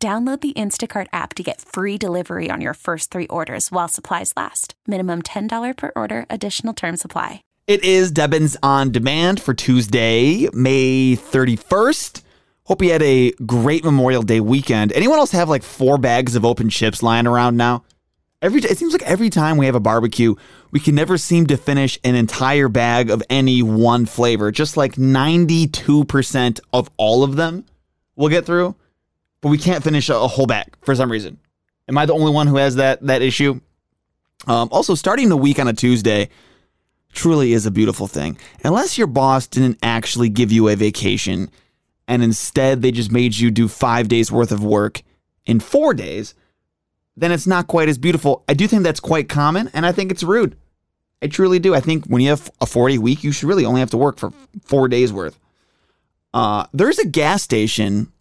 Download the Instacart app to get free delivery on your first three orders while supplies last. Minimum $10 per order, additional term supply. It is Debbins on Demand for Tuesday, May 31st. Hope you had a great Memorial Day weekend. Anyone else have like four bags of open chips lying around now? Every it seems like every time we have a barbecue, we can never seem to finish an entire bag of any one flavor. Just like 92% of all of them we'll get through but we can't finish a, a whole bag for some reason. Am I the only one who has that that issue? Um, also, starting the week on a Tuesday truly is a beautiful thing. Unless your boss didn't actually give you a vacation and instead they just made you do five days worth of work in four days, then it's not quite as beautiful. I do think that's quite common and I think it's rude. I truly do. I think when you have a 40 week, you should really only have to work for four days worth. Uh, there's a gas station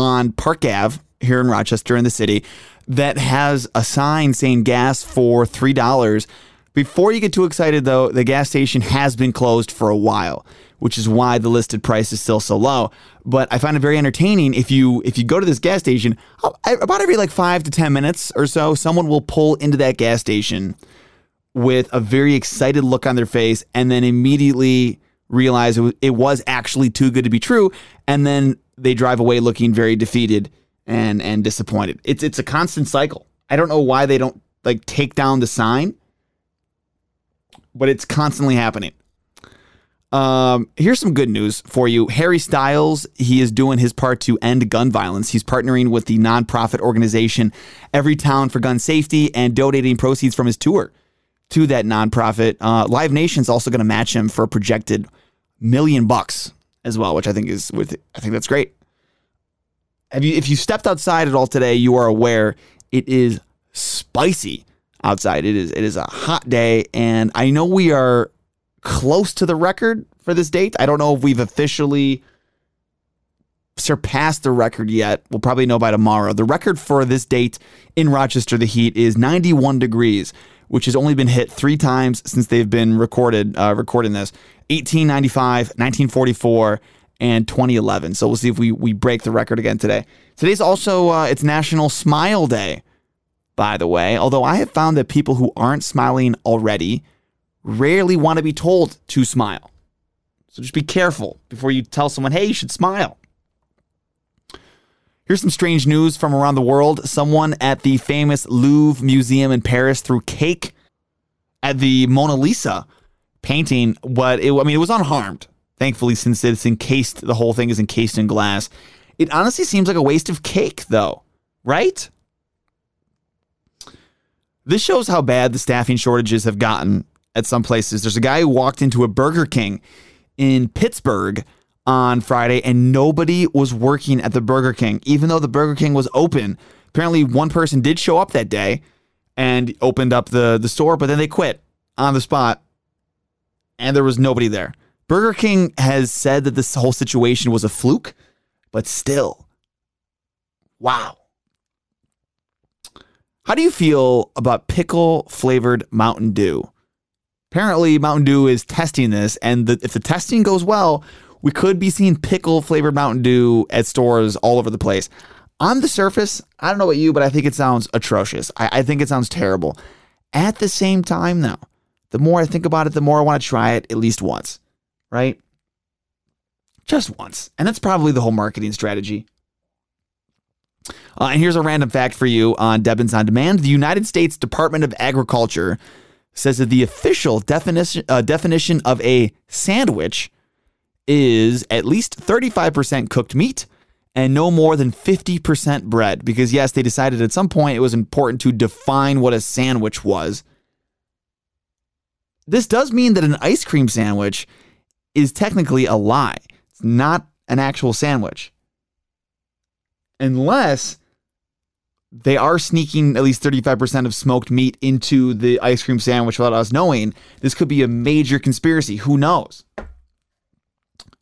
on Park Ave here in Rochester in the city that has a sign saying gas for $3. Before you get too excited, though, the gas station has been closed for a while, which is why the listed price is still so low. But I find it very entertaining if you if you go to this gas station about every like five to ten minutes or so, someone will pull into that gas station with a very excited look on their face, and then immediately realize it was actually too good to be true, and then they drive away looking very defeated and and disappointed. It's it's a constant cycle. I don't know why they don't like take down the sign, but it's constantly happening. Um, here's some good news for you. Harry Styles, he is doing his part to end gun violence. He's partnering with the nonprofit organization Everytown for Gun Safety and donating proceeds from his tour to that nonprofit. Uh, Live Nation's also going to match him for a projected million bucks as well, which I think is with I think that's great. Have you if you stepped outside at all today, you are aware it is spicy outside. It is it is a hot day and I know we are close to the record for this date. I don't know if we've officially surpassed the record yet. We'll probably know by tomorrow. The record for this date in Rochester, the heat is 91 degrees, which has only been hit three times since they've been recorded uh, recording this. 1895, 1944, and 2011. So we'll see if we we break the record again today. Today's also uh, it's National Smile Day, by the way. Although I have found that people who aren't smiling already rarely want to be told to smile. So just be careful before you tell someone, "Hey, you should smile." Here's some strange news from around the world. Someone at the famous Louvre Museum in Paris threw cake at the Mona Lisa painting, but it, I mean, it was unharmed, thankfully, since it's encased, the whole thing is encased in glass. It honestly seems like a waste of cake, though, right? This shows how bad the staffing shortages have gotten at some places. There's a guy who walked into a Burger King in Pittsburgh on Friday and nobody was working at the Burger King, even though the Burger King was open. Apparently, one person did show up that day and opened up the, the store, but then they quit on the spot and there was nobody there. Burger King has said that this whole situation was a fluke, but still, wow. How do you feel about pickle flavored Mountain Dew? Apparently, Mountain Dew is testing this, and the, if the testing goes well, we could be seeing pickle flavored Mountain Dew at stores all over the place. On the surface, I don't know about you, but I think it sounds atrocious. I, I think it sounds terrible. At the same time, though, the more I think about it, the more I want to try it at least once, right? Just once. And that's probably the whole marketing strategy. Uh, and here's a random fact for you on Debbins on Demand. The United States Department of Agriculture says that the official definition, uh, definition of a sandwich is at least 35% cooked meat and no more than 50% bread. Because, yes, they decided at some point it was important to define what a sandwich was. This does mean that an ice cream sandwich is technically a lie. It's not an actual sandwich. Unless they are sneaking at least 35% of smoked meat into the ice cream sandwich without us knowing. This could be a major conspiracy. Who knows?